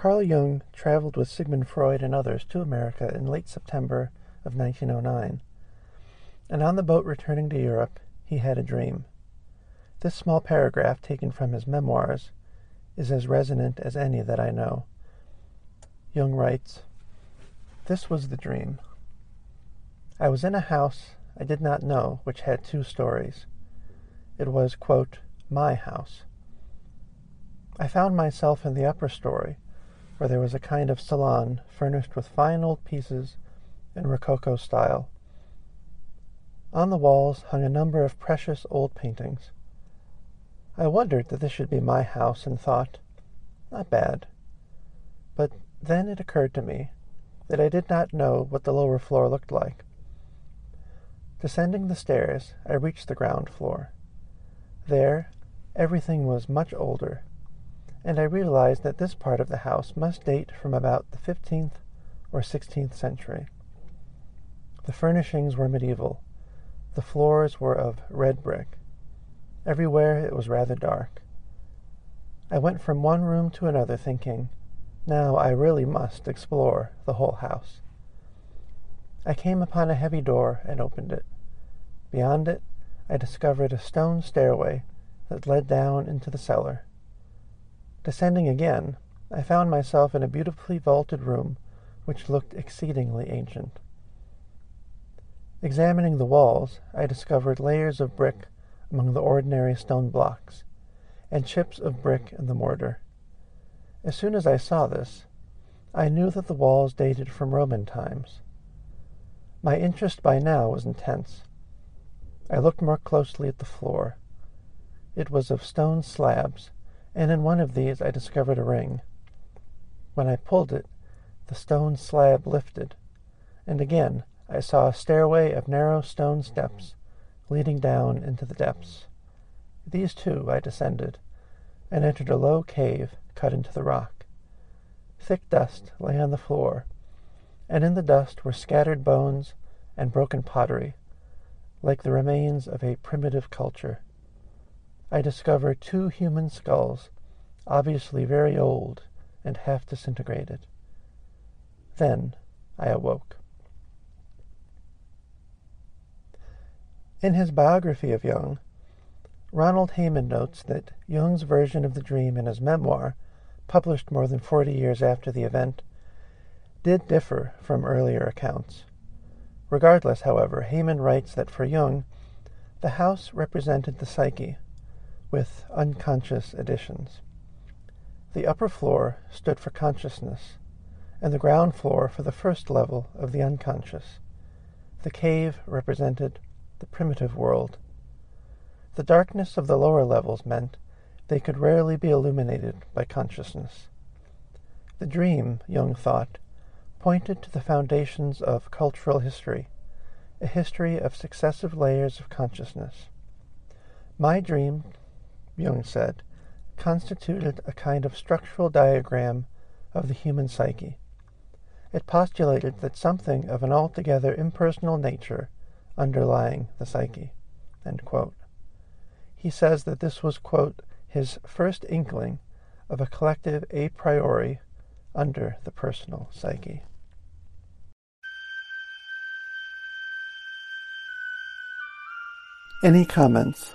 Carl Jung traveled with Sigmund Freud and others to America in late September of 1909. And on the boat returning to Europe, he had a dream. This small paragraph, taken from his memoirs, is as resonant as any that I know. Jung writes, This was the dream. I was in a house I did not know which had two stories. It was, quote, my house. I found myself in the upper story, where there was a kind of salon furnished with fine old pieces in Rococo style. On the walls hung a number of precious old paintings. I wondered that this should be my house and thought, not bad. But then it occurred to me that I did not know what the lower floor looked like. Descending the stairs, I reached the ground floor. There, everything was much older and I realized that this part of the house must date from about the 15th or 16th century. The furnishings were medieval. The floors were of red brick. Everywhere it was rather dark. I went from one room to another thinking, now I really must explore the whole house. I came upon a heavy door and opened it. Beyond it, I discovered a stone stairway that led down into the cellar. Descending again, I found myself in a beautifully vaulted room which looked exceedingly ancient. Examining the walls, I discovered layers of brick among the ordinary stone blocks, and chips of brick in the mortar. As soon as I saw this, I knew that the walls dated from Roman times. My interest by now was intense. I looked more closely at the floor. It was of stone slabs and in one of these I discovered a ring. When I pulled it, the stone slab lifted, and again I saw a stairway of narrow stone steps leading down into the depths. These too I descended, and entered a low cave cut into the rock. Thick dust lay on the floor, and in the dust were scattered bones and broken pottery, like the remains of a primitive culture. I discover two human skulls, obviously very old and half disintegrated. Then I awoke. In his biography of Jung, Ronald Hayman notes that Jung's version of the dream in his memoir, published more than 40 years after the event, did differ from earlier accounts. Regardless, however, Hayman writes that for Jung, the house represented the psyche, with unconscious additions. The upper floor stood for consciousness, and the ground floor for the first level of the unconscious. The cave represented the primitive world. The darkness of the lower levels meant they could rarely be illuminated by consciousness. The dream, Jung thought, pointed to the foundations of cultural history, a history of successive layers of consciousness. My dream Jung said, constituted a kind of structural diagram of the human psyche. It postulated that something of an altogether impersonal nature underlying the psyche. He says that this was, quote, his first inkling of a collective a priori under the personal psyche. Any comments